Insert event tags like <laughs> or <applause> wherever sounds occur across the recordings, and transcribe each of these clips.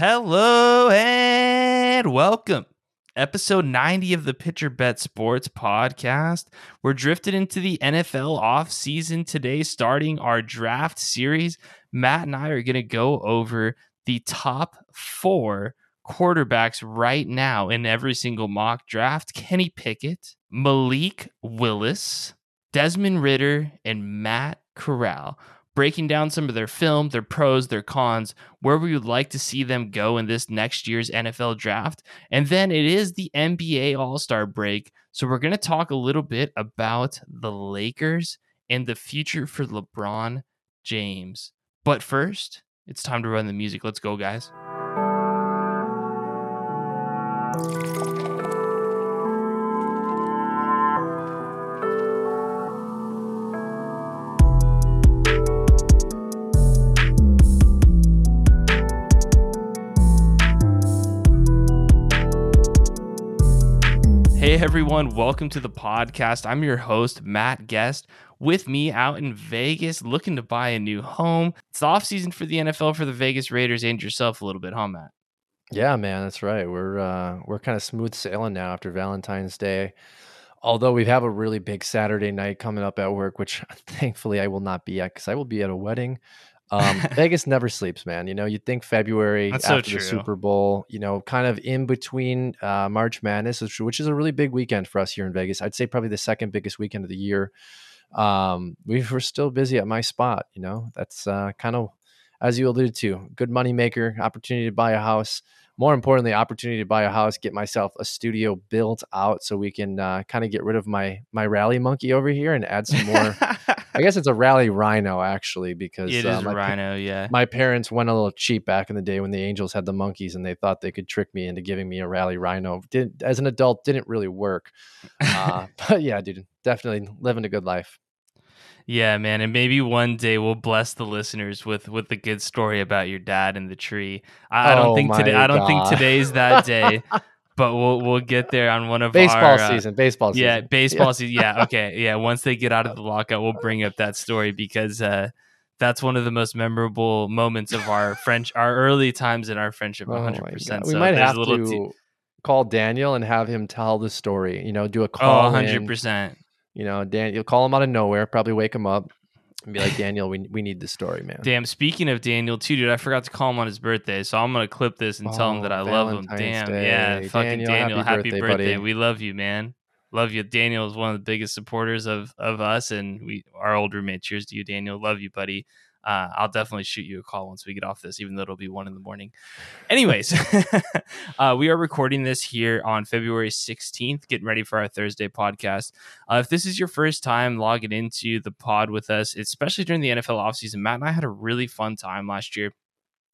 Hello and welcome. Episode 90 of the Pitcher Bet Sports podcast. We're drifted into the NFL off season today, starting our draft series. Matt and I are going to go over the top four quarterbacks right now in every single mock draft Kenny Pickett, Malik Willis, Desmond Ridder, and Matt Corral breaking down some of their film, their pros, their cons, where we would like to see them go in this next year's NFL draft. And then it is the NBA All Star break. So we're going to talk a little bit about the Lakers and the future for LeBron James. But first, it's time to run the music. Let's go, guys. Everyone, welcome to the podcast. I'm your host, Matt Guest. With me out in Vegas, looking to buy a new home. It's the off season for the NFL for the Vegas Raiders and yourself a little bit, huh, Matt? Yeah, man, that's right. We're uh, we're kind of smooth sailing now after Valentine's Day. Although we have a really big Saturday night coming up at work, which <laughs> thankfully I will not be at because I will be at a wedding. Um, <laughs> Vegas never sleeps, man. You know, you'd think February That's so after the. Super Bowl, you know, kind of in between uh, March Madness, which, which is a really big weekend for us here in Vegas. I'd say probably the second biggest weekend of the year. Um, we were still busy at my spot. You know, that's uh, kind of as you alluded to, good money maker, opportunity to buy a house. More importantly, opportunity to buy a house, get myself a studio built out so we can uh, kind of get rid of my my rally monkey over here and add some more. <laughs> I guess it's a rally rhino actually because it uh, is my, pa- Rhino, yeah. my parents went a little cheap back in the day when the Angels had the monkeys and they thought they could trick me into giving me a rally rhino. Did as an adult didn't really work. Uh, <laughs> but yeah, dude, definitely living a good life. Yeah, man, and maybe one day we'll bless the listeners with with a good story about your dad and the tree. I, I don't Oh think today. my I don't think today's that day, <laughs> but we'll we'll get there on one of Baseball our, uh, season, baseball season. Yeah, baseball season. Yeah, <laughs> okay, yeah. Once they get out of the lockout, we'll bring up that story because uh, that's one of the most memorable moments of our French, our early times in our friendship. Oh One my hundred percent. God. We might have to call Daniel and have him tell the story. You know, do a Oh, call. one hundred in. percent. You know, Dan, you'll call him out of nowhere, probably wake him up and be like, Daniel, we, we need the story, man. Damn. Speaking of Daniel, too, dude, I forgot to call him on his birthday, so I'm gonna clip this and tell him that Oh, I love him. Oh, Valentine's Damn, Day. yeah, fucking Daniel, Daniel, happy happy, birthday, birthday. buddy. We love you, man. Love you. Daniel is one of the biggest supporters of of us, and we our old roommate. Cheers to you, Daniel. Love you, buddy. Uh, I'll definitely shoot you a call once we get off this, even though it'll be one in the morning. Anyways, <laughs> uh, we are recording this here on February 16th, getting ready for our Thursday podcast. Uh, if this is your first time logging into the pod with us, especially during the NFL offseason, Matt and I had a really fun time last year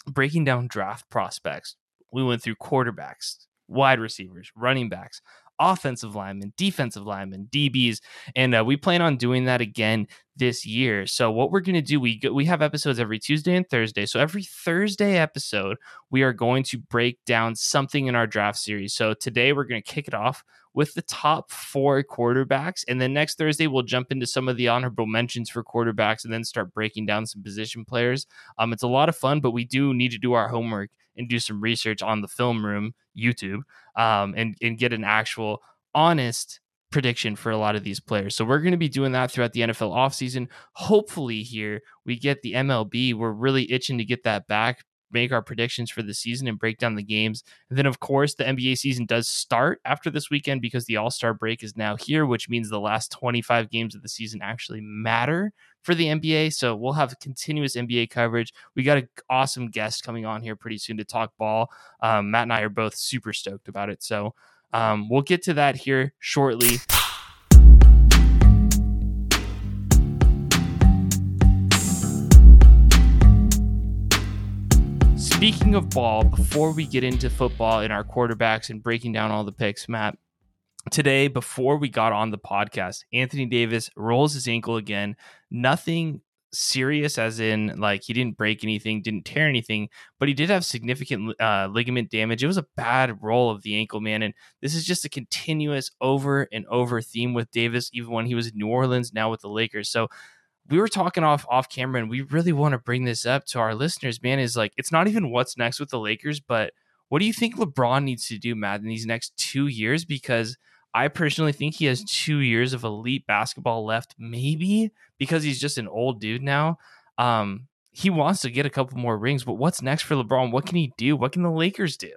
breaking down draft prospects. We went through quarterbacks, wide receivers, running backs, offensive linemen, defensive linemen, DBs, and uh, we plan on doing that again this year. So what we're going to do, we go, we have episodes every Tuesday and Thursday. So every Thursday episode, we are going to break down something in our draft series. So today we're going to kick it off with the top four quarterbacks. And then next Thursday, we'll jump into some of the honorable mentions for quarterbacks and then start breaking down some position players. Um, it's a lot of fun, but we do need to do our homework and do some research on the film room YouTube um, and, and get an actual honest prediction for a lot of these players. So we're going to be doing that throughout the NFL offseason. Hopefully here we get the MLB. We're really itching to get that back, make our predictions for the season and break down the games. And then of course the NBA season does start after this weekend because the All-Star break is now here, which means the last 25 games of the season actually matter for the NBA. So we'll have continuous NBA coverage. We got an awesome guest coming on here pretty soon to talk ball. Um, Matt and I are both super stoked about it. So um, we'll get to that here shortly. Speaking of ball, before we get into football and our quarterbacks and breaking down all the picks, Matt, today, before we got on the podcast, Anthony Davis rolls his ankle again. Nothing serious, as in like he didn't break anything, didn't tear anything, but he did have significant uh, ligament damage. It was a bad roll of the ankle, man. And this is just a continuous over and over theme with Davis, even when he was in New Orleans, now with the Lakers. So we were talking off off camera and we really want to bring this up to our listeners man is like it's not even what's next with the lakers but what do you think lebron needs to do matt in these next two years? Because i personally think he has two years of elite basketball left maybe because he's just an old dude now. Um he wants to get a couple more rings but what's next for lebron? What can he do? What can the lakers do?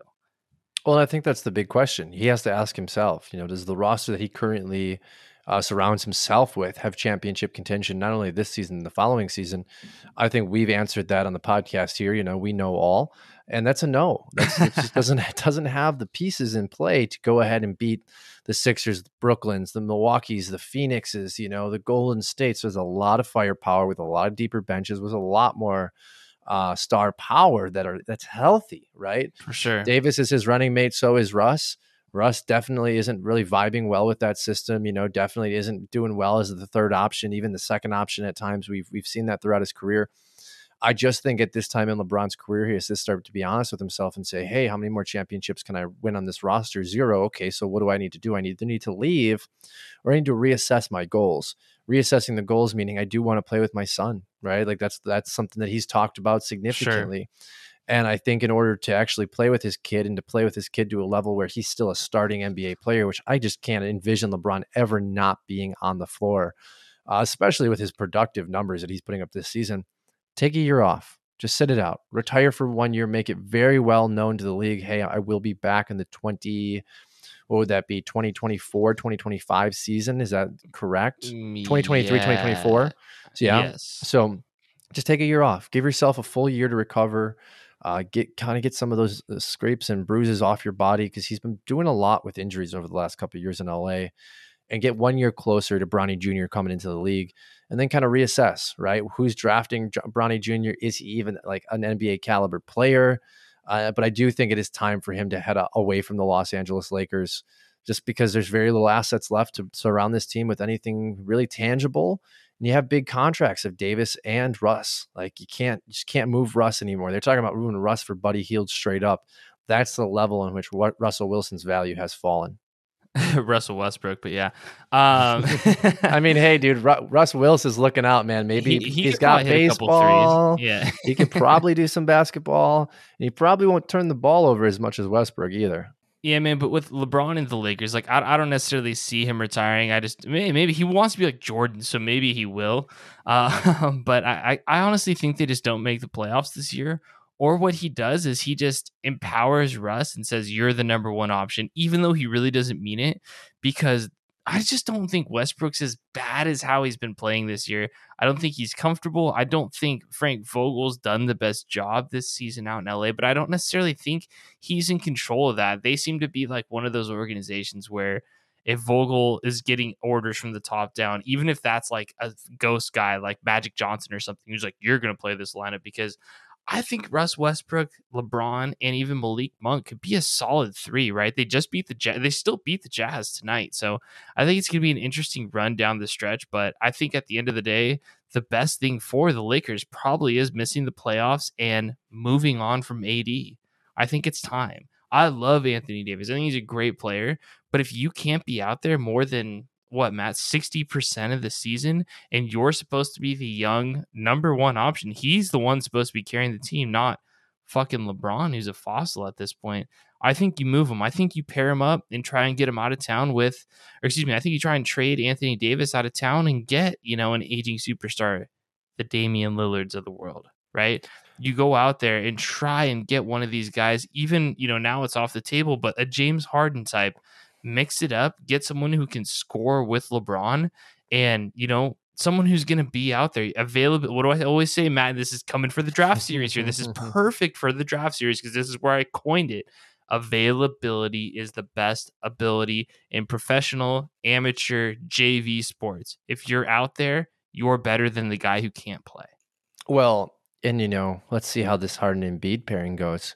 Well i think that's the big question. He has to ask himself you know does the roster that he currently uh, surrounds himself with have championship contention not only this season the following season. I think we've answered that on the podcast here you know we know all and that's a no. That's, it just <laughs> doesn't it <laughs> doesn't have the pieces in play to go ahead and beat the sixers the brooklyns the milwaukee's the phoenixes you know the golden states there's a lot of firepower with a lot of deeper benches with a lot more uh, star power that are that's healthy right? For sure. Davis is his running mate so is russ Russ definitely isn't really vibing well with that system. You know, definitely isn't doing well as the third option, even the second option at times. We've we've seen that throughout his career. I just think at this time in LeBron's career, he has to start to be honest with himself and say, "Hey, how many more championships can I win on this roster? Zero. Okay, so what do I need to do? I need to need to leave, or I need to reassess my goals. Reassessing the goals meaning I do want to play with my son, right? Like that's that's something that he's talked about significantly." Sure. And I think in order to actually play with his kid and to play with his kid to a level where he's still a starting NBA player, which I just can't envision LeBron ever not being on the floor, uh, especially with his productive numbers that he's putting up this season, take a year off. Just sit it out. Retire for one year. Make it very well known to the league. Hey, I will be back in the 20, what would that be 2024 2025 season is that correct 2023 yeah. 2024 so yeah yes. so just take a year off give yourself a full year to recover uh, get kind of get some of those uh, scrapes and bruises off your body because he's been doing a lot with injuries over the last couple of years in LA, and get one year closer to Bronny Jr. coming into the league, and then kind of reassess right who's drafting Bronny Jr. Is he even like an NBA caliber player? Uh, but I do think it is time for him to head away from the Los Angeles Lakers just because there's very little assets left to surround this team with anything really tangible and you have big contracts of Davis and Russ. Like you can't you just can't move Russ anymore. They're talking about moving Russ for Buddy Hield straight up. That's the level in which what Russell Wilson's value has fallen. <laughs> Russell Westbrook, but yeah. Um, <laughs> I mean, hey, dude, Ru- Russ Wilson is looking out, man. Maybe he, he has got baseball. Yeah, he could probably do some basketball, and he probably won't turn the ball over as much as Westbrook either. Yeah, man, but with LeBron and the Lakers, like I, I don't necessarily see him retiring. I just maybe, maybe he wants to be like Jordan, so maybe he will. Uh, <laughs> but I, I honestly think they just don't make the playoffs this year. Or what he does is he just empowers Russ and says you're the number one option, even though he really doesn't mean it, because I just don't think Westbrook's as bad as how he's been playing this year. I don't think he's comfortable. I don't think Frank Vogel's done the best job this season out in LA, but I don't necessarily think he's in control of that. They seem to be like one of those organizations where if Vogel is getting orders from the top down, even if that's like a ghost guy like Magic Johnson or something, who's like, you're going to play this lineup because I think Russ Westbrook, LeBron, and even Malik Monk could be a solid three, right? They just beat the Jazz. They still beat the Jazz tonight. So I think it's going to be an interesting run down the stretch. But I think at the end of the day, the best thing for the Lakers probably is missing the playoffs and moving on from AD. I think it's time. I love Anthony Davis. I think he's a great player. But if you can't be out there more than what Matt 60% of the season and you're supposed to be the young number 1 option. He's the one supposed to be carrying the team, not fucking LeBron who's a fossil at this point. I think you move him. I think you pair him up and try and get him out of town with or excuse me, I think you try and trade Anthony Davis out of town and get, you know, an aging superstar, the Damian Lillards of the world, right? You go out there and try and get one of these guys even, you know, now it's off the table, but a James Harden type mix it up, get someone who can score with LeBron and, you know, someone who's going to be out there available. What do I always say, Matt? This is coming for the draft series here. This is <laughs> perfect for the draft series because this is where I coined it. Availability is the best ability in professional, amateur, JV sports. If you're out there, you're better than the guy who can't play. Well, and you know, let's see how this Harden and Embiid pairing goes.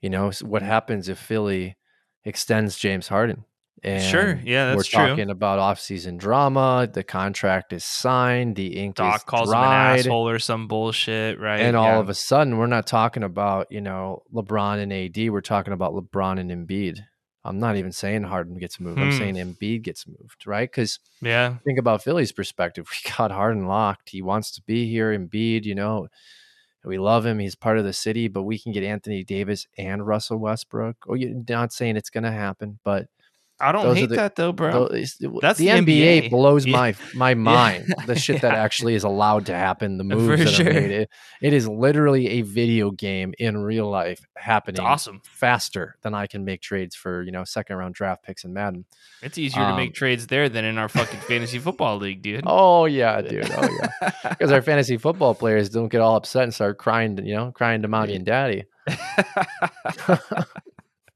You know, what happens if Philly extends James Harden? And sure, yeah, that's true. we're true. talking about off-season drama. The contract is signed. The ink Doc is calls dried, him an asshole or some bullshit, right? And all of a sudden, we're not talking about you know LeBron and AD. We're talking about LeBron and Embiid I'm not even saying Harden gets moved. I'm Hmm. saying Embiid gets moved, right? Because Yeah. think about Philly's perspective. <laughs> We got Harden locked. He wants to be here. Embiid, you know, we love him. He's part of the city, but we can get Anthony Davis and Russell Westbrook. Oh, you're not saying it's going to happen, but I don't Those hate the- that though, bro. it's- That's the, the NBA, NBA. blows Yeah. my my <laughs> mind. The shit that <laughs> actually is allowed to happen. The For moves that sure. are made. It, it is literally a video game in real life happening. It's awesome. faster than I can make trades for you know second round draft picks in Madden. It's easier to Um, make trades there than in our fucking fantasy football league, dude. Oh yeah, dude. Oh yeah. <laughs> because our fantasy football players don't get all upset and start crying, you know, crying to mommy and daddy.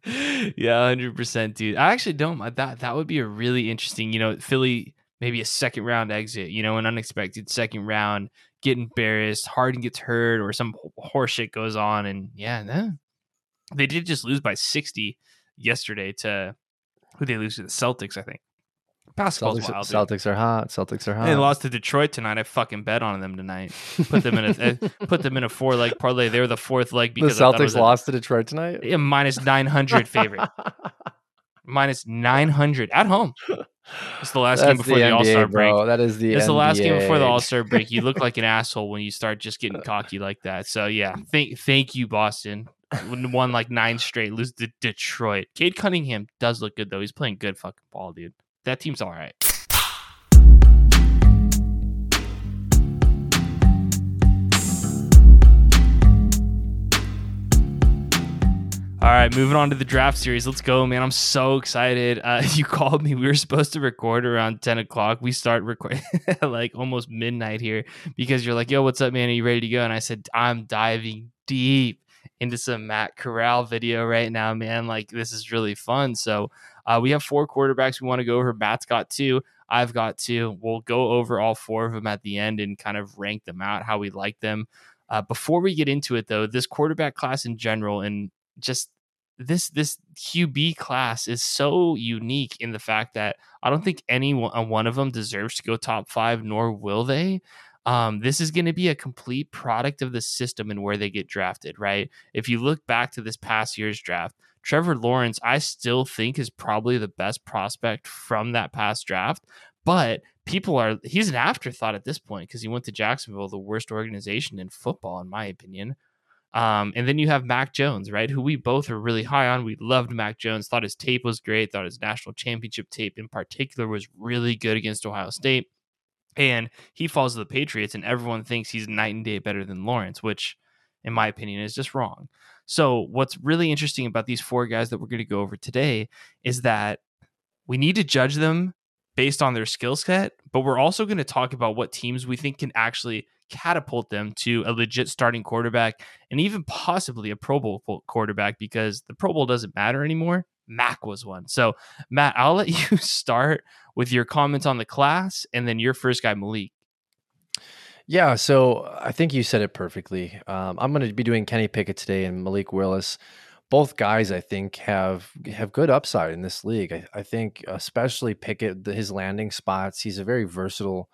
Yeah, hundred percent, dude. I actually don't. That that would be a really interesting. You know, Philly maybe a second round exit. You know, an unexpected second round, get embarrassed, Harden gets hurt, or some horse shit goes on, and yeah, no. they did just lose by sixty yesterday to who they lose to the Celtics. I think basketball's Celtics, wild. dude. Are hot. Celtics are hot. They lost to Detroit tonight. I fucking bet on them tonight. Put them in a uh, put them in a four leg parlay. They were the fourth leg the because thought Celtics was a- lost to Detroit tonight. a minus nine hundred favorite. <laughs> minus nine hundred at home. It's the last game before the, NBA, All Star break. That is the. It's the last game before the All Star break. You look like an <laughs> asshole when you start just getting cocky like that. So yeah, thank thank you, Boston. Won like nine straight, lose to Detroit. Cade Cunningham does look good though. He's playing good fucking ball, dude. That team's all right. All right, moving on to the draft series. Let's go, man. I'm so excited. Uh, <laughs> you called me. We were supposed to record around 10 o'clock. We start recording <laughs> like almost midnight here because you're like, yo, what's up, man? Are you ready to go? And I said, I'm diving deep into some Matt Corral video right now, man. Like, this is really fun. So, uh, we have four quarterbacks we want to go over. Matt's got two. I've got two. We'll go over all four of them at the end and kind of rank them out, how we like them. Uh, before we get into it, though, this quarterback class in general and just this this QB class is so unique in the fact that I don't think any one uh, of them deserves to go top five, nor will they. Um, this is going to be a complete product of the system and where they get drafted, right? If you look back to this past year's draft, Trevor Lawrence, I still think is probably the best prospect from that past draft, but people are he's an afterthought at this point because he went to Jacksonville, the worst organization in football, in my opinion. Um, and then you have Mac Jones, right? Who we both are really high on. We loved Mac Jones, thought his tape was great, thought his national championship tape in particular was really good against Ohio State. And he falls to the Patriots, and everyone thinks he's night and day better than Lawrence, which, in my opinion, is just wrong. So, what's really interesting about these four guys that we're going to go over today is that we need to judge them based on their skill set, but we're also going to talk about what teams we think can actually catapult them to a legit starting quarterback and even possibly a Pro Bowl quarterback because the Pro Bowl doesn't matter anymore. Mac was one. So, Matt, I'll let <laughs> you start with your comments on the class and then your first guy, Malik. Yeah, so I think you said it perfectly. Um, I'm going to be doing Kenny Pickett today and Malik Willis. Both guys, I think, have have good upside in this league. I, I think, especially Pickett, the, his landing spots. He's a very versatile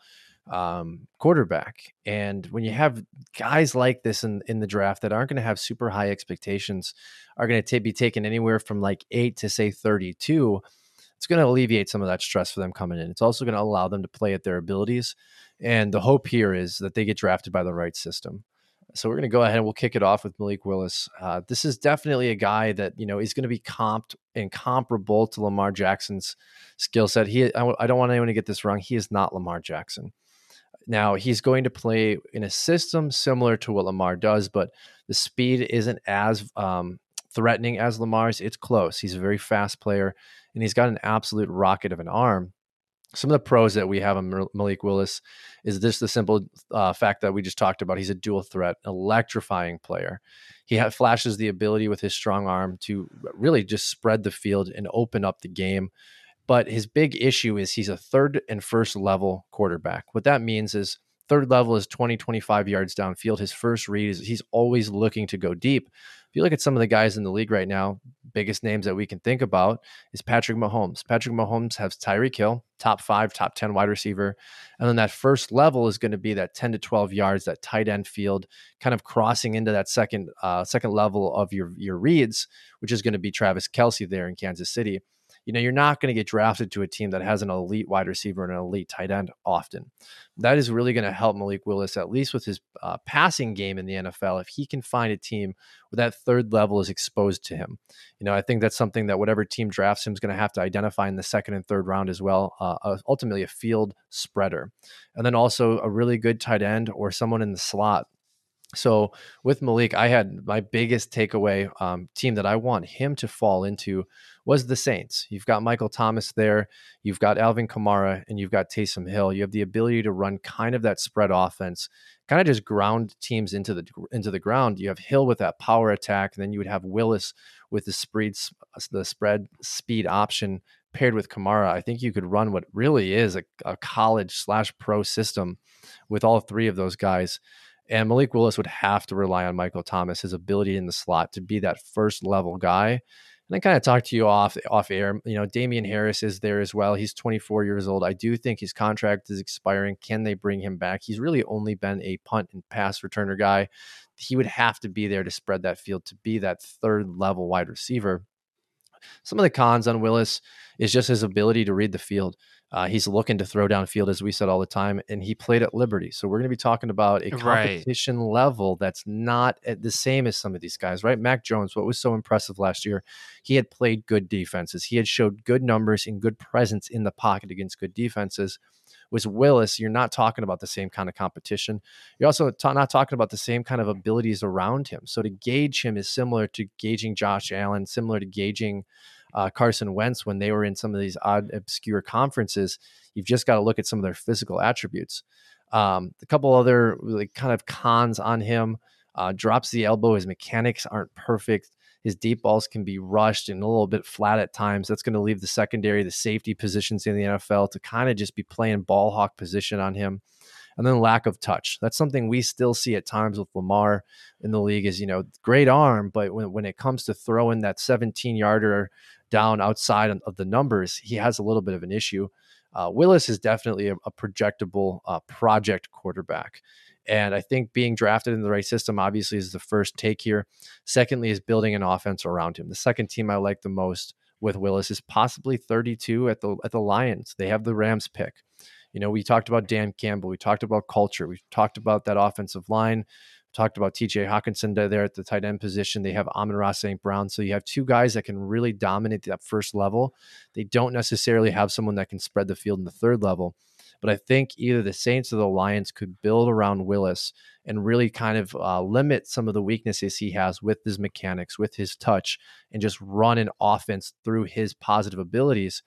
um, quarterback, and when you have guys like this in in the draft that aren't going to have super high expectations, are going to be taken anywhere from like eight to say 32. It's going to alleviate some of that stress for them coming in. It's also going to allow them to play at their abilities. And the hope here is that they get drafted by the right system. So we're going to go ahead and we'll kick it off with Malik Willis. Uh, this is definitely a guy that you know is going to be comped and comparable to Lamar Jackson's skill set. He, I, I don't want anyone to get this wrong. He is not Lamar Jackson. Now he's going to play in a system similar to what Lamar does, but the speed isn't as um, threatening as Lamar's. It's close. He's a very fast player, and he's got an absolute rocket of an arm some of the pros that we have on Malik Willis is just the simple uh, fact that we just talked about. He's a dual threat, electrifying player. He ha- flashes the ability with his strong arm to really just spread the field and open up the game. But his big issue is he's a third and first level quarterback. What that means is third level is 20, 25 yards downfield. His first read is he's always looking to go deep. If you look at some of the guys in the league right now, biggest names that we can think about is Patrick Mahomes. Patrick Mahomes has Tyreek Hill, top five, top 10 wide receiver. And then that first level is going to be that 10 to 12 yards, that tight end field, kind of crossing into that second uh, second level of your, your reads, which is going to be Travis Kelce there in Kansas City you know, you're not going to get drafted to a team that has an elite wide receiver and an elite tight end often. That is really going to help Malik Willis, at least with his uh, passing game in the NFL, if he can find a team where that third level is exposed to him. You know, I think that's something that whatever team drafts him is going to have to identify in the second and third round as well. Uh, uh, ultimately, a field spreader. And then also a really good tight end or someone in the slot so with Malik, I had my biggest takeaway um, team that I want him to fall into was the Saints. You've got Michael Thomas there, you've got Alvin Kamara, and you've got Taysom Hill. You have the ability to run kind of that spread offense, kind of just ground teams into the into the ground. You have Hill with that power attack, and then you would have Willis with the spread the spread speed option paired with Kamara. I think you could run what really is a, a college slash pro system with all three of those guys. And Malik Willis would have to rely on Michael Thomas, his ability in the slot to be that first level guy. And I kind of talked to you off off air. You know, Damien Harris is there as well. He's 24 years old. I do think his contract is expiring. Can they bring him back? He's really only been a punt and pass returner guy. He would have to be there to spread that field to be that third level wide receiver. Some of the cons on Willis is just his ability to read the field. Uh, he's looking to throw downfield, as we said all the time, and he played at Liberty. So we're going to be talking about a competition right. level that's not the same as some of these guys, right? Mac Jones, what was so impressive last year, he had played good defenses. He had showed good numbers and good presence in the pocket against good defenses. With Willis, you're not talking about the same kind of competition. You're also ta- not talking about the same kind of abilities around him. So to gauge him is similar to gauging Josh Allen, similar to gauging uh, Carson Wentz when they were in some of these odd, obscure conferences. You've just got to look at some of their physical attributes. Um, a couple other like kind of cons on him. Uh, drops the elbow. His mechanics aren't perfect. His deep balls can be rushed and a little bit flat at times. That's going to leave the secondary, the safety positions in the NFL to kind of just be playing ball hawk position on him and then lack of touch. That's something we still see at times with Lamar in the league is, you know, great arm, but when, when it comes to throwing that 17 yarder down outside of the numbers, he has a little bit of an issue. Uh, Willis is definitely a, a projectable uh, project quarterback. And I think being drafted in the right system obviously is the first take here. Secondly, is building an offense around him. The second team I like the most with Willis is possibly 32 at the at the Lions. They have the Rams pick. You know, we talked about Dan Campbell. We talked about culture. We talked about that offensive line. Talked about TJ Hockenson there at the tight end position. They have Amon-Ra St. Brown. So you have two guys that can really dominate that first level. They don't necessarily have someone that can spread the field in the third level. But I think either the Saints or the Lions could build around Willis and really kind of uh, limit some of the weaknesses he has with his mechanics, with his touch, and just run an offense through his positive abilities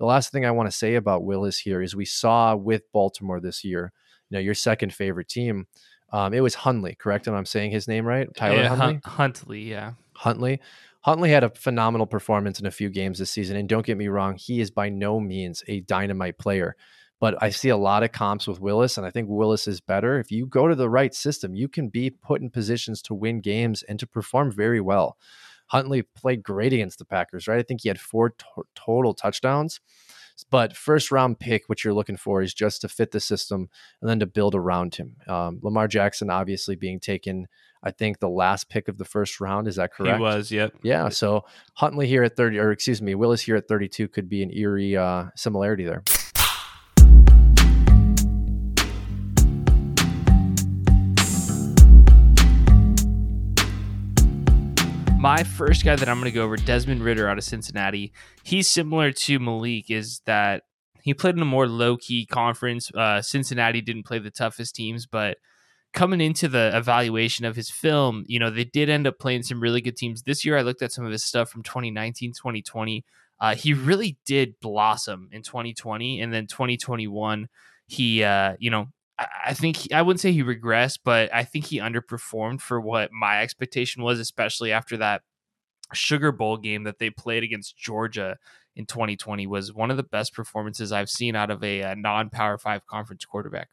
the last thing I want to say about Willis here is we saw with Baltimore this year, you know, your second favorite team. Um, it was Huntley, correct? And I'm saying his name right? Tyler yeah, Huntley? Huntley, yeah. Huntley. Huntley had a phenomenal performance in a few games this season. And don't get me wrong, he is by no means a dynamite player. But I see a lot of comps with Willis, and I think Willis is better. If you go to the right system, you can be put in positions to win games and to perform very well. Huntley played great against the Packers, right? I think he had four to- total touchdowns. But first round pick, what you're looking for is just to fit the system and then to build around him. Um, Lamar Jackson, obviously being taken, I think the last pick of the first round. Is that correct? He was, yep. Yeah. So Huntley here at 30, or excuse me, Willis here at 32 could be an eerie uh, similarity there. My first guy that I'm going to go over, Desmond Ridder out of Cincinnati. He's similar to Malik, is that he played in a more low key conference. Uh, Cincinnati didn't play the toughest teams, but coming into the evaluation of his film, you know, they did end up playing some really good teams. This year, I looked at some of his stuff from 2019, 2020. Uh, he really did blossom in 2020, and then 2021, he, uh, you know, I think I wouldn't say he regressed, but I think he underperformed for what my expectation was, especially after that Sugar Bowl game that they played against Georgia in 2020 was one of the best performances I've seen out of a, a non-power 5 conference quarterback.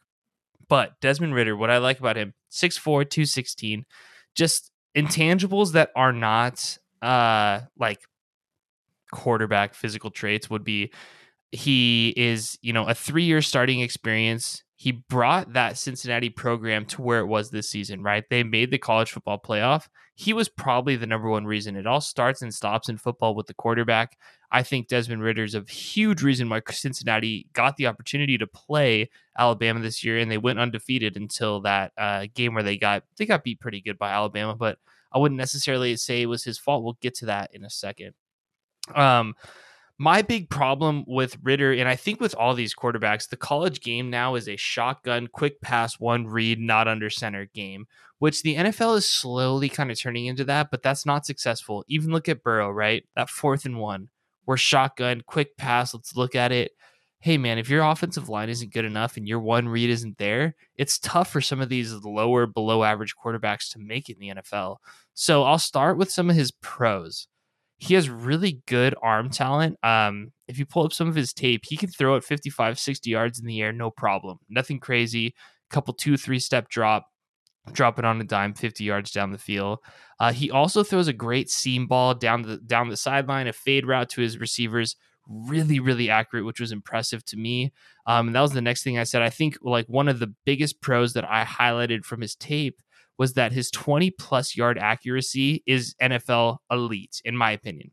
But Desmond Ridder, what I like about him, 6'4, 216, just intangibles that are not uh like quarterback physical traits would be he is, you know, a three year starting experience. He brought that Cincinnati program to where it was this season, right? They made the college football playoff. He was probably the number one reason. It all starts and stops in football with the quarterback. I think Desmond Ridder is a huge reason why Cincinnati got the opportunity to play Alabama this year, and they went undefeated until that uh, game where they got they got beat pretty good by Alabama. But I wouldn't necessarily say it was his fault. We'll get to that in a second. Um, my big problem with Ridder, and I think with all these quarterbacks, the college game now is a shotgun, quick pass, one read, not under center game, which the NFL is slowly kind of turning into that, but that's not successful. Even look at Burrow, right? That fourth and one, we're shotgun, quick pass, let's look at it. Hey, man, if your offensive line isn't good enough and your one read isn't there, it's tough for some of these lower, below average quarterbacks to make it in the NFL. So I'll start with some of his pros he has really good arm talent. Um, if you pull up some of his tape, he can throw it 55, 60 yards in the air, no problem. Nothing crazy. Couple two, three step drop, drop it on a dime 50 yards down the field. Uh, he also throws a great seam ball down the down the sideline, a fade route to his receivers. Really, really accurate, which was impressive to me. Um, and that was the next thing I said. I think like one of the biggest pros that I highlighted from his tape was that his 20 plus yard accuracy is NFL elite, in my opinion.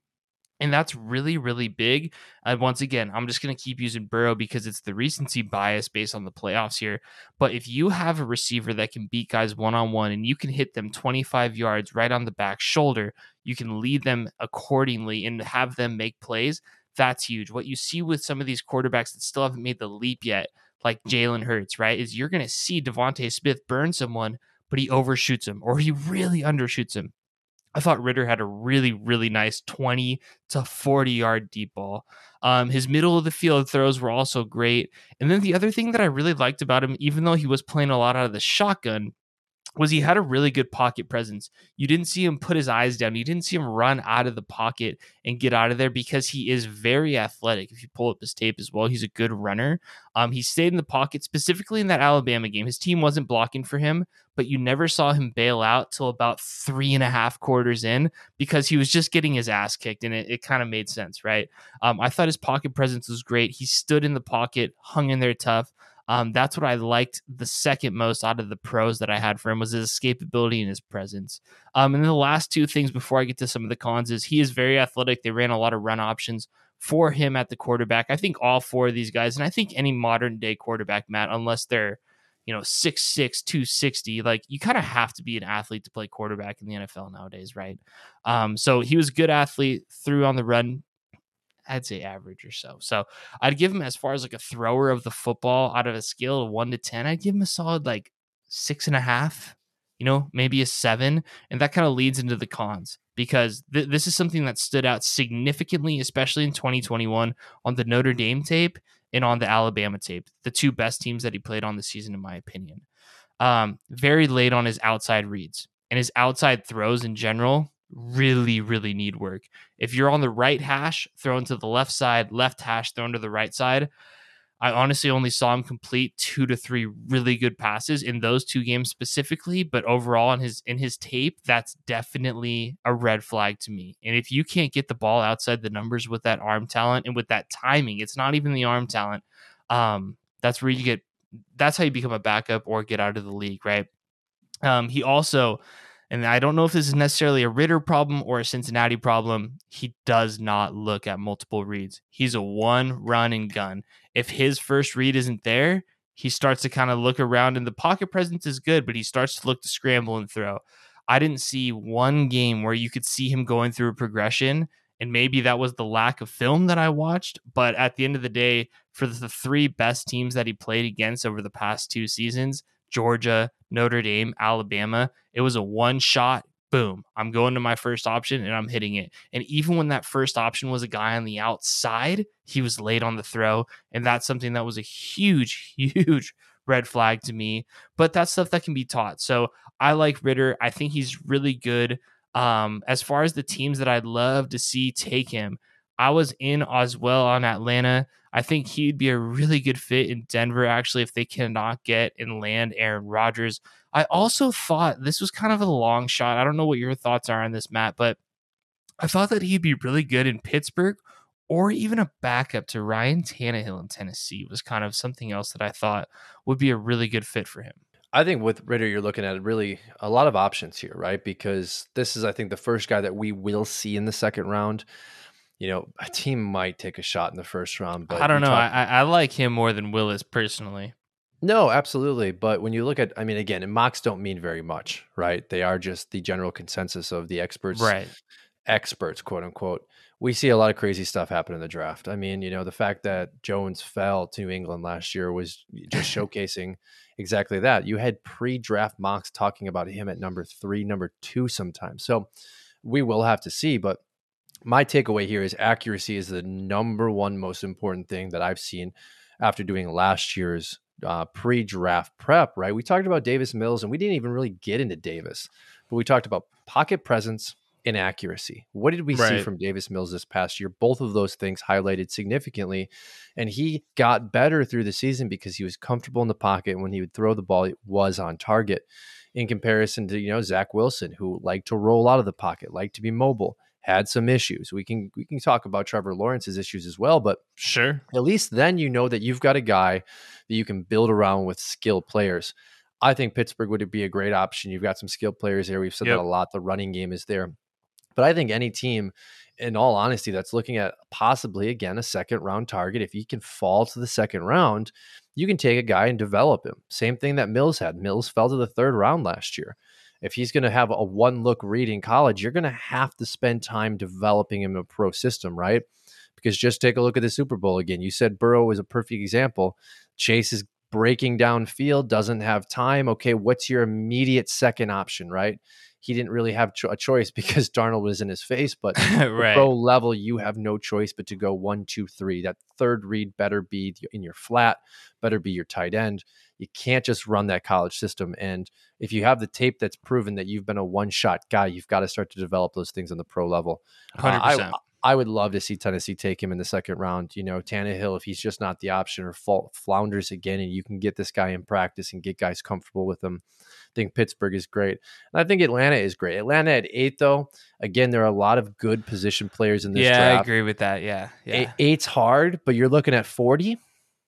And that's really, really big. Uh, once again, I'm just going to keep using Burrow because it's the recency bias based on the playoffs here. But if you have a receiver that can beat guys one on one and you can hit them 25 yards right on the back shoulder, you can lead them accordingly and have them make plays. That's huge. What you see with some of these quarterbacks that still haven't made the leap yet, like Jalen Hurts, right, is you're going to see DeVonta Smith burn someone but he overshoots him or he really undershoots him. I thought Ridder had a really, really nice 20 to 40 yard deep ball. Um, his middle of the field throws were also great. And then the other thing that I really liked about him, even though he was playing a lot out of the shotgun, was he had a really good pocket presence. You didn't see him put his eyes down. You didn't see him run out of the pocket and get out of there because he is very athletic. If you pull up his tape as well, he's a good runner. Um, he stayed in the pocket specifically in that Alabama game. His team wasn't blocking for him, but you never saw him bail out till about three and a half quarters in because he was just getting his ass kicked, and it, it kind of made sense, right? Um, I thought his pocket presence was great. He stood in the pocket, hung in there tough. Um, that's what I liked the second most out of the pros that I had for him was his escapability and his presence. Um, and then the last two things before I get to some of the cons is he is very athletic. They ran a lot of run options for him at the quarterback. I think all four of these guys, and I think any modern day quarterback, Matt, unless they're you know, 6'6, 260. Like you kind of have to be an athlete to play quarterback in the NFL nowadays, right? Um, so he was a good athlete, threw on the run, I'd say average or so. So I'd give him as far as like a thrower of the football out of a scale of one to 10, I'd give him a solid like six and a half, you know, maybe a seven. And that kind of leads into the cons because th- this is something that stood out significantly, especially in 2021 on the Notre Dame tape and on the Alabama tape, the two best teams that he played on the season, in my opinion. Um, very late on his outside reads and his outside throws in general really, really need work. If you're on the right hash, thrown to the left side, left hash, thrown to the right side. I honestly only saw him complete two to three really good passes in those two games specifically, but overall in his in his tape, that's definitely a red flag to me. And if you can't get the ball outside the numbers with that arm talent and with that timing, it's not even the arm talent. Um, that's where you get that's how you become a backup or get out of the league, right? Um, he also and I don't know if this is necessarily a Ridder problem or a Cincinnati problem. He does not look at multiple reads. He's a one run and gun. If his first read isn't there, he starts to kind of look around and the pocket presence is good, but he starts to look to scramble and throw. I didn't see one game where you could see him going through a progression. And maybe that was the lack of film that I watched. But at the end of the day, for the three best teams that he played against over the past two seasons, Georgia, Notre Dame, Alabama. It was a one shot, boom. I'm going to my first option and I'm hitting it. And even when that first option was a guy on the outside, he was late on the throw. And that's something that was a huge, <laughs> huge red flag to me. But that's stuff that can be taught. So I like Ridder. I think he's really good. Um, as far as the teams that I'd love to see take him, I was in as well on Atlanta. I think he'd be a really good fit in Denver, actually, if they cannot get and land Aaron Rodgers. I also thought this was kind of a long shot. I don't know what your thoughts are on this, Matt, but I thought that he'd be really good in Pittsburgh or even a backup to Ryan Tannehill in Tennessee was kind of something else that I thought would be a really good fit for him. I think with Ridder, you're looking at really a lot of options here, right? Because this is, I think, the first guy that we will see in the second round. You know, a team might take a shot in the first round, but I don't know. Talk- I, I like him more than Willis personally. No, absolutely. But when you look at, I mean, again, and mocks don't mean very much, right? They are just the general consensus of the experts, right? Experts, quote unquote. We see a lot of crazy stuff happen in the draft. I mean, you know, the fact that Jones fell to England last year was just <laughs> showcasing exactly that. You had pre-draft mocks talking about him at number three, number two, sometimes. So we will have to see. But my takeaway here is accuracy is the number one most important thing that I've seen after doing last year's uh, pre-draft prep, right? We talked about Davis Mills, and we didn't even really get into Davis, but we talked about pocket presence and accuracy. What did we right. see from Davis Mills this past year? Both of those things highlighted significantly, and he got better through the season because he was comfortable in the pocket. When he would throw the ball, it was on target. In comparison to you know Zach Wilson, who liked to roll out of the pocket, liked to be mobile had some issues. We can we can talk about Trevor Lawrence's issues as well, but sure. At least then you know that you've got a guy that you can build around with skilled players. I think Pittsburgh would be a great option. You've got some skilled players there. We've said yep. that a lot. The running game is there. But I think any team, in all honesty, that's looking at possibly again a second round target, if he can fall to the second round, you can take a guy and develop him. Same thing that Mills had. Mills fell to the third round last year if he's going to have a one look read in college, you're going to have to spend time developing him a pro system, right? Because just take a look at the Super Bowl again. You said Burrow was a perfect example. Chase is breaking down field, doesn't have time. Okay, what's your immediate second option, right? He didn't really have cho- a choice <laughs> because Donald was in his face, but <laughs> right. pro level, you have no choice but to go one, two, three. That third read better be in your flat, better be your tight end. You can't just run that college system. And if you have the tape that's proven that you've been a one shot guy, you've got to start to develop those things on the pro level. 100%. Uh, I, I would love to see Tennessee take him in the second round. You know, Tannehill, if he's just not the option or flounders again, and you can get this guy in practice and get guys comfortable with him. I think Pittsburgh is great. And I think Atlanta is great. Atlanta at eight, though, again, there are a lot of good position players in this yeah, draft. I agree with that. Yeah. yeah. Eight's hard, but you're looking at 40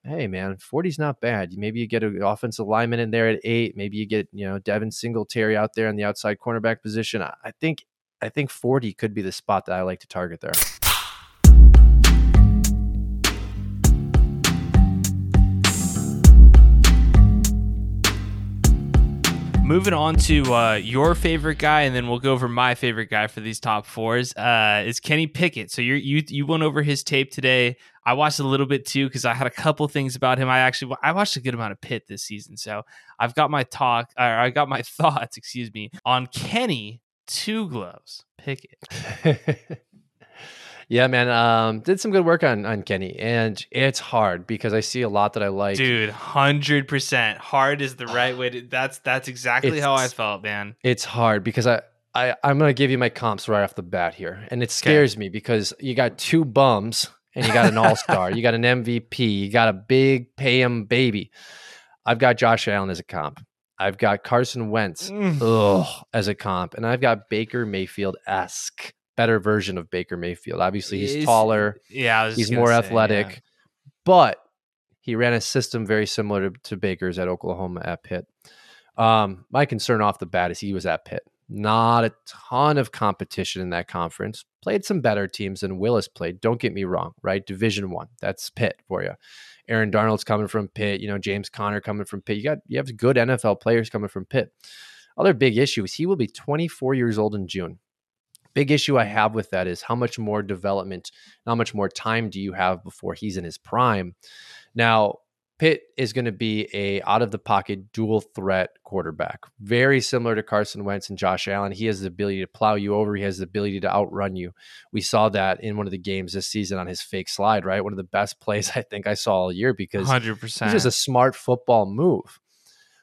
hey man, 40's not bad. Maybe you get an offensive lineman in there at eight. Maybe you get, you know, Devin Singletary out there in the outside cornerback position. I think I think 40 could be the spot that I like to target there. Moving on to uh, your favorite guy, and then we'll go over my favorite guy for these top fours. Uh, is Kenny Pickett. So you you you went over his tape today. I watched a little bit too because I had a couple things about him. I actually I watched a good amount of Pitt this season, so I've got my talk. Or I got my <laughs> thoughts, excuse me, on Kenny Two Gloves Pickett. <laughs> Yeah, man. Um, did some good work on on Kenny, and it's hard because I see a lot that I like. Dude, hundred percent. Hard is the <sighs> right way to. That's that's exactly it's, how I felt, man. It's hard because I. I, I'm gonna give you my comps right off the bat here, and it scares okay. me because you got two bums and you got an all star, you got an MVP, you got a big pay him baby. I've got Josh Allen as a comp. I've got Carson Wentz mm. ugh, as a comp, and I've got Baker Mayfield esque better version of Baker Mayfield. Obviously, he's, he's taller. Yeah, he's more say, athletic, yeah. but he ran a system very similar to, to Baker's at Oklahoma at Pitt. Um, my concern off the bat is he was at Pitt. Not a ton of competition in that conference. Played some better teams than Willis played. Don't get me wrong, right? Division one. That's Pitt for you. Aaron Donald's coming from Pitt. You know James Conner coming from Pitt. You got you have good NFL players coming from Pitt. Other big issue is he will be 24 years old in June big issue I have with that is how much more development, how much more time do you have before he's in his prime? Now, Pitt is going to be a out of the pocket dual threat quarterback, very similar to Carson Wentz and Josh Allen. He has the ability to plow you over. He has the ability to outrun you. We saw that in one of the games this season on his fake slide, right? One of the best plays <laughs> I think I saw all year because 100%. It's just a smart football move.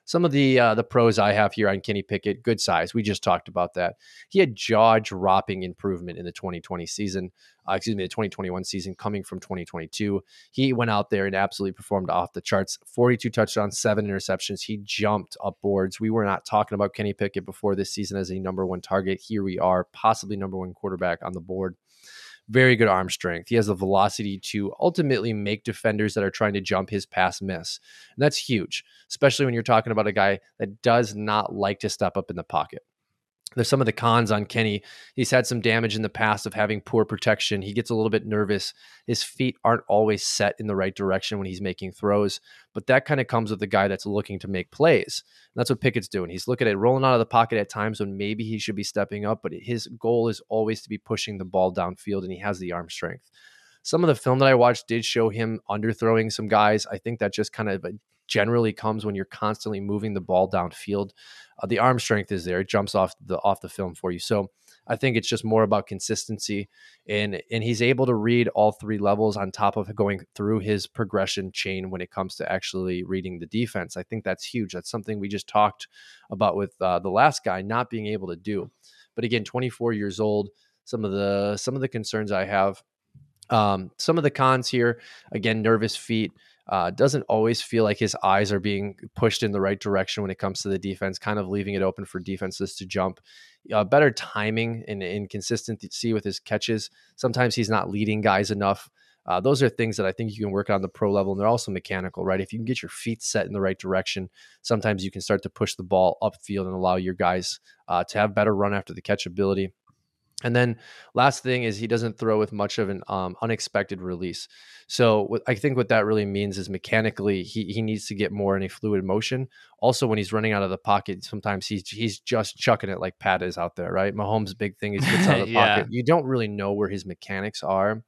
Some of the uh, the pros I have here on Kenny Pickett, good size. We just talked about that. He had jaw dropping improvement in the 2020 season. Uh, excuse me, the 2021 season coming from 2022. He went out there and absolutely performed off the charts. 42 touchdowns, seven interceptions. He jumped up boards. We were not talking about Kenny Pickett before this season as a number one target. Here we are, possibly number one quarterback on the board very good arm strength. He has the velocity to ultimately make defenders that are trying to jump his pass miss. And that's huge, especially when you're talking about a guy that does not like to step up in the pocket there's some of the cons on Kenny. He's had some damage in the past of having poor protection. He gets a little bit nervous. His feet aren't always set in the right direction when he's making throws, but that kind of comes with the guy that's looking to make plays. And that's what Pickett's doing. He's looking at rolling out of the pocket at times when maybe he should be stepping up, but his goal is always to be pushing the ball downfield, and he has the arm strength. Some of the film that I watched did show him underthrowing some guys. I think that just kind of generally comes when you're constantly moving the ball downfield. Uh, the arm strength is there; it jumps off the off the film for you. So I think it's just more about consistency, and and he's able to read all three levels on top of going through his progression chain when it comes to actually reading the defense. I think that's huge. That's something we just talked about with uh, the last guy not being able to do. But again, 24 years old. Some of the some of the concerns I have. Um, some of the cons here, again, nervous feet. Uh, doesn't always feel like his eyes are being pushed in the right direction when it comes to the defense, kind of leaving it open for defenses to jump. Uh, better timing and, consistency with his catches. Sometimes he's not leading guys enough. Uh, those are things that I think you can work on the pro level, and they're also mechanical, right? If you can get your feet set in the right direction, sometimes you can start to push the ball upfield and allow your guys uh, to have better run after the catch ability. And then last thing is he doesn't throw with much of an um, unexpected release. So what, I think what that really means is mechanically he, he needs to get more in a fluid motion. Also, when he's running out of the pocket, sometimes he's he's just chucking it like Pat is out there, right? Mahomes' big thing is gets out of the <laughs> yeah. pocket. You don't really know where his mechanics are.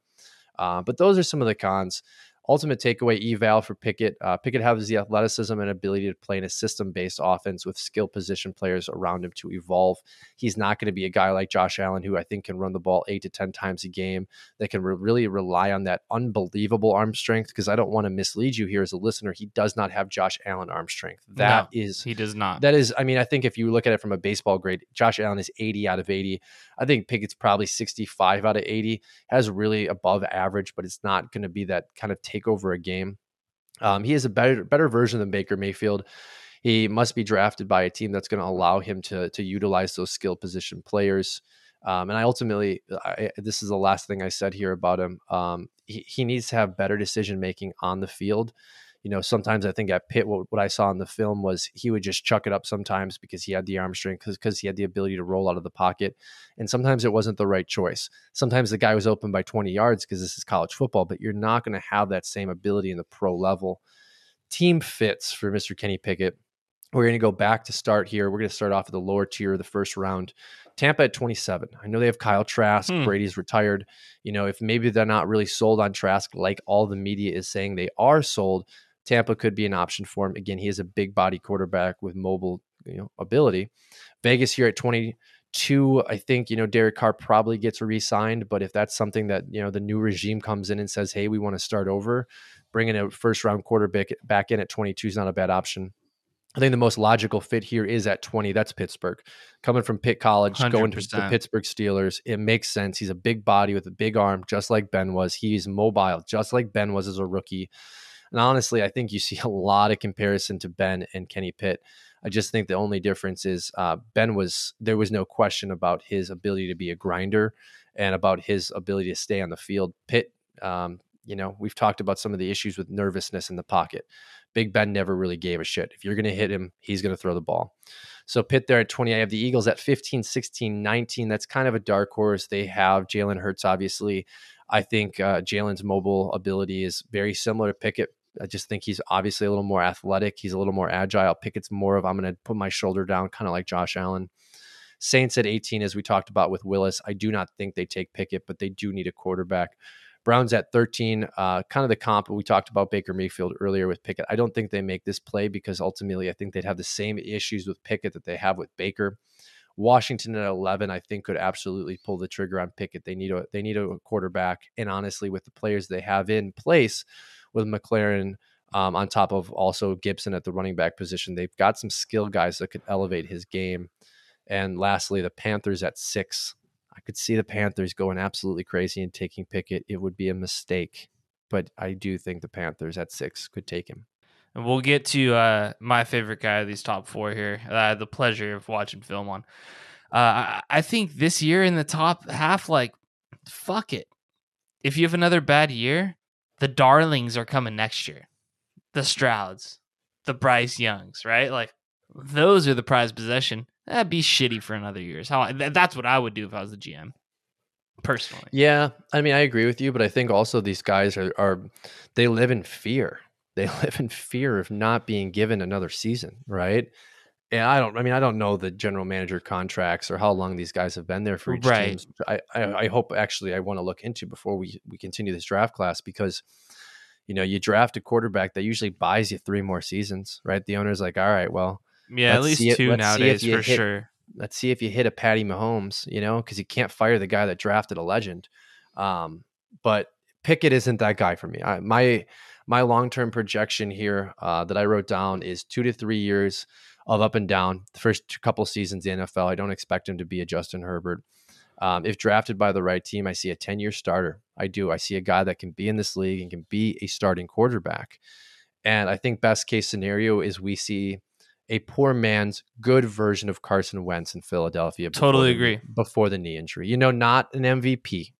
Uh, but those are some of the cons ultimate takeaway eval for Pickett. Uh, Pickett has the athleticism and ability to play in a system based offense with skill position players around him to evolve. He's not going to be a guy like Josh Allen, who I think can run the ball eight to 10 times a game, that can re- really rely on that unbelievable arm strength. Because I don't want to mislead you here as a listener. He does not have Josh Allen arm strength. That no, is he does not. That is, I mean, I think if you look at it from a baseball grade, Josh Allen is 80 out of 80. I think Pickett's probably 65 out of 80, has really above average, but it's not going to be that kind of take over a game. Um, he is a better better version than Baker Mayfield. He must be drafted by a team that's going to allow him to to utilize those skill position players. Um, and I ultimately, I, this is the last thing I said here about him. Um, he, he needs to have better decision making on the field you know, sometimes I think at Pitt, what, what I saw in the film was he would just chuck it up sometimes because he had the arm strength, because he had the ability to roll out of the pocket. And sometimes it wasn't the right choice. Sometimes the guy was open by 20 yards because this is college football, but you're not going to have that same ability in the pro level. Team fits for Mr. Kenny Pickett. We're going to go back to start here. We're going to start off at the lower tier of the first round. Tampa at 27. I know they have Kyle Trask. Hmm. Brady's retired. You know, if maybe they're not really sold on Trask like all the media is saying they are sold, Tampa could be an option for him. Again, he is a big body quarterback with mobile you know, ability. Vegas here at 22, I think, you know, Derek Carr probably gets re-signed, but if that's something that, you know, the new regime comes in and says, hey, we want to start over, bringing a first round quarterback back in at 22 is not a bad option. I think the most logical fit here is at 20. That's Pittsburgh. Coming from Pitt College, 100%. going to the Pittsburgh Steelers. It makes sense. He's a big body with a big arm, just like Ben was. He's mobile, just like Ben was as a rookie. And honestly, I think you see <laughs> a lot of comparison to Ben and Kenny Pitt. I just think the only difference is uh, Ben was there was no question about his ability to be a grinder and about his ability to stay on the field. Pitt, um, you know, we've talked about some of the issues with nervousness in the pocket. Big Ben never really gave a shit. If you're going to hit him, he's going to throw the ball. So Pitt there at 20. I have the Eagles at 15, 16, 19. That's kind of a dark horse. They have Jalen Hurts, obviously. I think uh, Jalen's mobile ability is very similar to Pickett. I just think he's obviously a little more athletic. He's a little more agile. Pickett's more of I'm going to put my shoulder down, kind of like Josh Allen. Saints at 18, as we talked about with Willis. I do not think they take Pickett, but they do need a quarterback. Browns at 13, uh, kind of the comp. We talked about Baker Mayfield earlier with Pickett. I don't think they make this play because ultimately I think they'd have the same issues with Pickett that they have with Baker. Washington at 11, I think could absolutely pull the trigger on Pickett. They need a they need a quarterback, and honestly, with the players they have in place, with McLaurin. Um, on top of also Gibson at the running back position, they've got some skill guys that could elevate his game. And lastly, the Panthers at six. I could see the Panthers going absolutely crazy and taking Pickett. It would be a mistake, but I do think the Panthers at six could take him. And we'll get to uh, my favorite guy of these top four here. I had the pleasure of watching film on. Uh, I think this year in the top half, like, fuck it. If you have another bad year, the darlings are coming next year. The Strouds, the Bryce Youngs, right? Like, those are the prize possession. That'd be shitty for another year. How that's what I would do if I was the GM, personally. Yeah, I mean, I agree with you, but I think also these guys are, are they live in fear. They <laughs> live in fear of not being given another season, right? Yeah, I don't. I mean, I don't know the general manager contracts or how long these guys have been there for each Right. team. I, I, I hope actually I want to look into before we we continue this draft class because you know you draft a quarterback that usually buys you three more seasons, right? The owner's like, all right, well, Yeah, at least two let's nowadays for hit- sure. let's see if you hit a Patty Mahomes, you know, because you can't fire the guy that drafted a legend. Um, but Pickett isn't that guy for me. I, my my long term projection here uh, that I wrote down is two to three years of up and down. The first couple seasons in the NFL, I don't expect him to be a Justin Herbert. Um, if drafted by the right team, I see a 10 year starter. I do. I see a guy that can be in this league and can be a starting quarterback. And I think best case scenario is we see a poor man's good version of Carson Wentz in Philadelphia. before Totally the- agree. Before the knee injury, you know, not an MVP,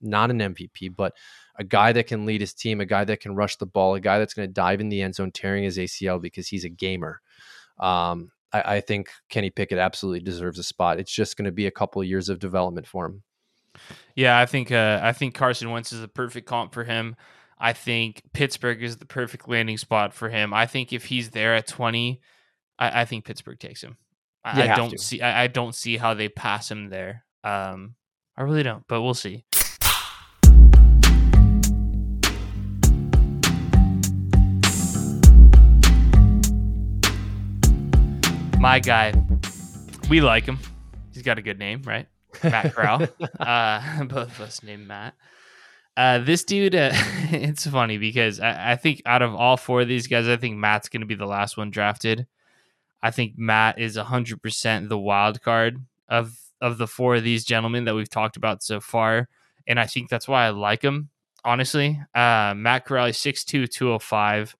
not an MVP, but a guy that can lead his team, a guy that can rush the ball, a guy that's going to dive in the end zone, tearing his ACL because he's a gamer. Um, I, I think Kenny Pickett absolutely deserves a spot. It's just going to be a couple of years of development for him. Yeah, I think uh, I think Carson Wentz is a perfect comp for him. I think Pittsburgh is the perfect landing spot for him. I think if he's there at twenty, I, I think Pittsburgh takes him. I, I don't to. see I, I don't see how they pass him there. Um, I really don't, but we'll see. My guy, we like him. He's got a good name, right? Matt Corral. <laughs> uh, <laughs> both of us named Matt. Uh, this dude, uh, <laughs> it's funny because I, I think out of all four of these guys, I think Matt's going to be the last one drafted. I think Matt is 100% the wild card of of the four of these gentlemen that we've talked about so far. And I think that's why I like him, honestly. Uh, Matt is 6'2, 205.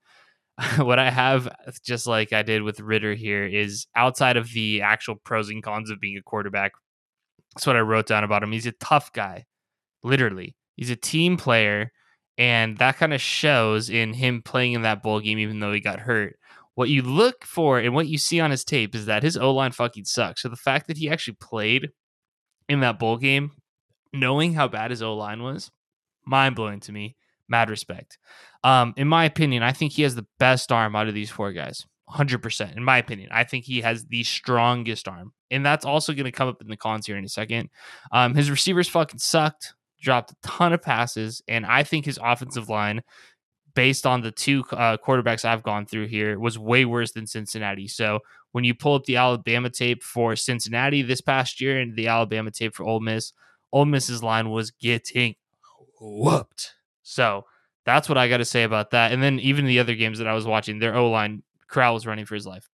<laughs> what I have, just like I did with Ridder here, is outside of the actual pros and cons of being a quarterback, that's what I wrote down about him. He's a tough guy, literally. He's a team player, and that kind of shows in him playing in that bowl game, even though he got hurt. What you look for and what you see on his tape is that his O line fucking sucks. So the fact that he actually played in that bowl game, knowing how bad his O line was, mind blowing to me. Mad respect. Um, in my opinion, I think he has the best arm out of these four guys. 100%. In my opinion, I think he has the strongest arm. And that's also going to come up in the cons here in a second. Um, his receivers fucking sucked, dropped a ton of passes. And I think his offensive line, based on the two uh, quarterbacks I've gone through here, was way worse than Cincinnati. So when you pull up the Alabama tape for Cincinnati this past year and the Alabama tape for Ole Miss, Ole Miss's line was getting whooped. So that's what I got to say about that. And then even the other games that I was watching, their O line, Corral was running for his life.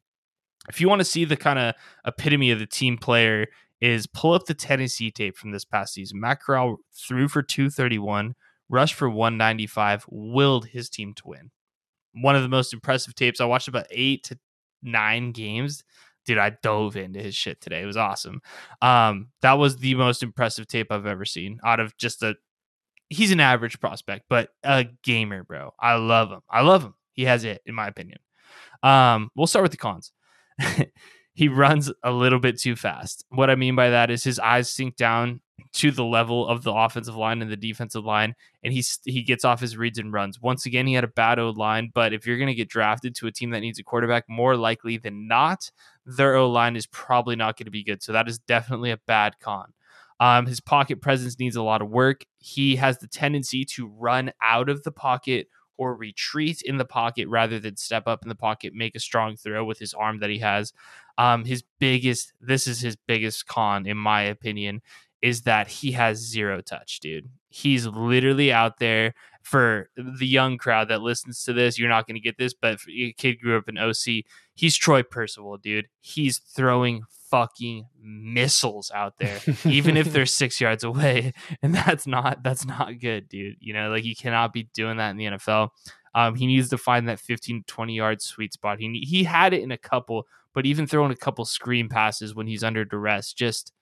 If you want to see the kind of epitome of the team player, is pull up the Tennessee tape from this past season. Matt Corral threw for 231, rushed for 195, willed his team to win. One of the most impressive tapes. I watched about eight to nine games. Dude, I dove into his shit today. It was awesome. Um, that was the most impressive tape I've ever seen out of just a he's an average prospect, but a gamer, bro. I love him. I love him. He has it, in my opinion. Um, we'll start with the cons. <laughs> he runs a little bit too fast. What I mean by that is his eyes sink down to the level of the offensive line and the defensive line, and he's he gets off his reads and runs. Once again, he had a bad O line, but if you're going to get drafted to a team that needs a quarterback, more likely than not, their O line is probably not going to be good. So that is definitely a bad con. Um, his pocket presence needs a lot of work. He has the tendency to run out of the pocket or retreat in the pocket rather than step up in the pocket, make a strong throw with his arm that he has. Um, his biggest, this is his biggest con, in my opinion, is that he has zero touch, dude. He's literally out there for the young crowd that listens to this, you're not going to get this, but a kid grew up in OC. He's Troy Percival, dude. He's throwing fucking missiles out there, <laughs> even if they're six yards away, <laughs> and that's not that's not good, dude. You know, like you cannot be doing that in the NFL. Um, he needs to find that 15 20 yard sweet spot. He he had it in a couple, but even throwing a couple screen passes when he's under duress, just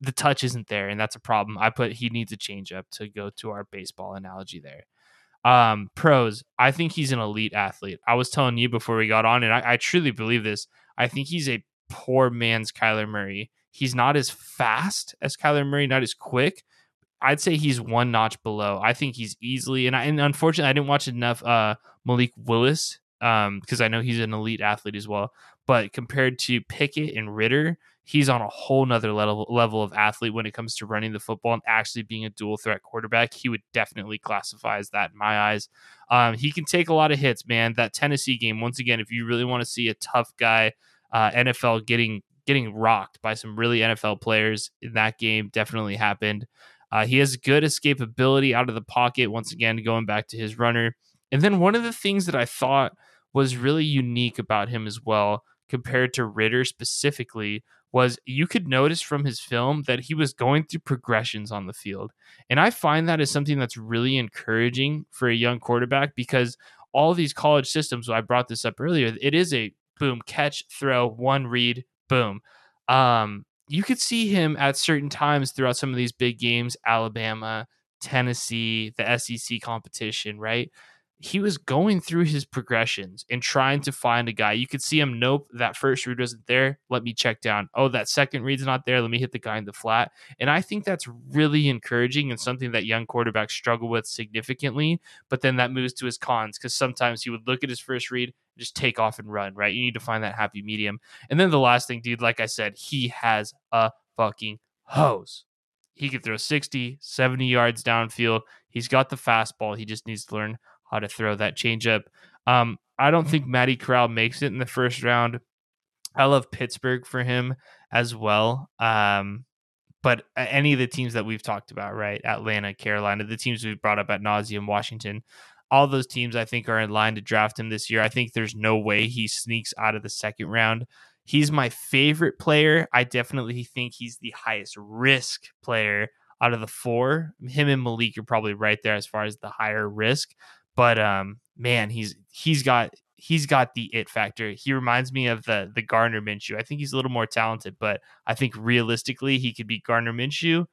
the touch isn't there, and that's a problem. I put he needs a change up to go to our baseball analogy there. Um, pros, I think he's an elite athlete. I was telling you before we got on, and I, I truly believe this. I think he's a poor man's Kyler Murray. He's not as fast as Kyler Murray, not as quick, I'd say he's one notch below. I think he's easily, and I, and unfortunately, I didn't watch enough uh, Malik Willis because um, I know he's an elite athlete as well. But compared to Pickett and Ridder, he's on a whole nother level level of athlete when it comes to running the football and actually being a dual threat quarterback. He would definitely classify as that in my eyes. Um, he can take a lot of hits, man. That Tennessee game, once again, if you really want to see a tough guy, uh, NFL getting getting rocked by some really NFL players in that game, definitely happened. Uh, he has good escapability out of the pocket, once again, going back to his runner. And then one of the things that I thought was really unique about him as well, compared to Ridder specifically, was you could notice from his film that he was going through progressions on the field. And I find that is something that's really encouraging for a young quarterback because all these college systems, I brought this up earlier, it is a boom, catch, throw, one read, boom. Um, you could see him at certain times throughout some of these big games, Alabama, Tennessee, the SEC competition, right? He was going through his progressions and trying to find a guy. You could see him, nope, that first read wasn't there. Let me check down. Oh, that second read's not there. Let me hit the guy in the flat. And I think that's really encouraging and something that young quarterbacks struggle with significantly. But then that moves to his cons because sometimes he would look at his first read, just take off and run, right? You need to find that happy medium. And then the last thing, dude, like I said, he has a fucking hose. He can throw 60, 70 yards downfield. He's got the fastball. He just needs to learn how to throw that changeup. Um, I don't think Matty Corral makes it in the first round. I love Pittsburgh for him as well. Um, but any of the teams that we've talked about, right? Atlanta, Carolina, the teams we've brought up at nauseum, Washington, all those teams I think are in line to draft him this year. I think there's no way he sneaks out of the second round. He's my favorite player. I definitely think he's the highest risk player out of the four. Him and Malik are probably right there as far as the higher risk. But um, man, he's he's got he's got the it factor. He reminds me of the the Gardner Minshew. I think he's a little more talented, but I think realistically he could be Gardner Minshew.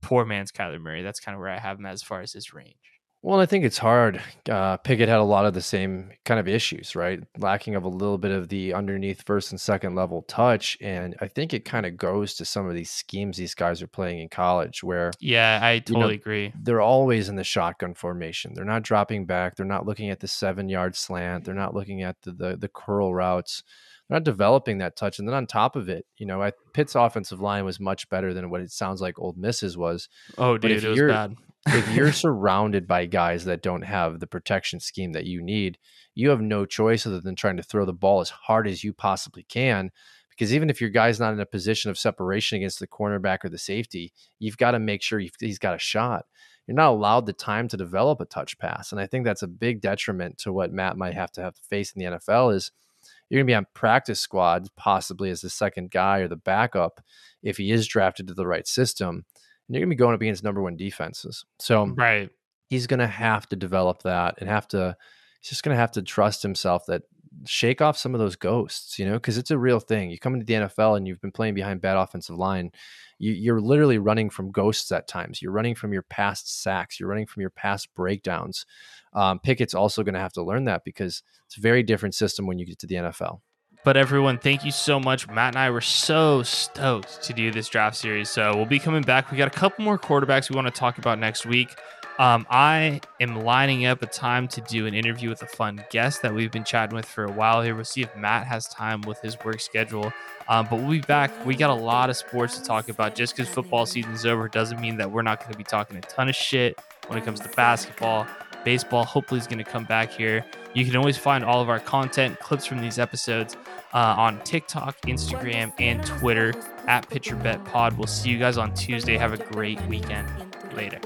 Poor man's Kyler Murray. That's kind of where I have him as far as his range. Well, I think it's hard. Uh, Pickett had a lot of the same kind of issues, right? Lacking of a little bit of the underneath first and second level touch. And I think it kind of goes to some of these schemes these guys are playing in college where. Yeah, I totally you know, agree. They're always in the shotgun formation. They're not dropping back. They're not looking at the seven yard slant. They're not looking at the, the, the curl routes. They're not developing that touch. And then on top of it, you know, I, Pitt's offensive line was much better than what it sounds like Ole Miss's was. Oh, dude, it was bad if you're <laughs> surrounded by guys that don't have the protection scheme that you need, you have no choice other than trying to throw the ball as hard as you possibly can. Because even if your guy's not in a position of separation against the cornerback or the safety, you've got to make sure he's got a shot. You're not allowed the time to develop a touch pass, and I think that's a big detriment to what Matt might have to have to face in the NFL. Is you're going to be on practice squad possibly as the second guy or the backup if he is drafted to the right system and you're going to be going up against number one defenses. So right, he's going to have to develop that and have to. He's just going to have to trust himself that shake off some of those ghosts, you know, because it's a real thing. You come into the NFL and you've been playing behind bad offensive line. You, are literally running from ghosts at times. You're running from your past sacks. You're running from your past breakdowns. Um, Pickett's also going to have to learn that because it's a very different system when you get to the NFL. But everyone, thank you so much. Matt and I were so stoked to do this draft series. So we'll be coming back. We got a couple more quarterbacks we want to talk about next week. Um, I am lining up a time to do an interview with a fun guest that we've been chatting with for a while here. We'll see if Matt has time with his work schedule. Um, but we'll be back. We got a lot of sports to talk about. Just because football season's over doesn't mean that we're not going to be talking a ton of shit when it comes to basketball. Baseball hopefully is going to come back here. You can always find all of our content, clips from these episodes uh, on TikTok, Instagram, and Twitter at Pitcher Bet Pod. We'll see you guys on Tuesday. Have a great weekend. Later.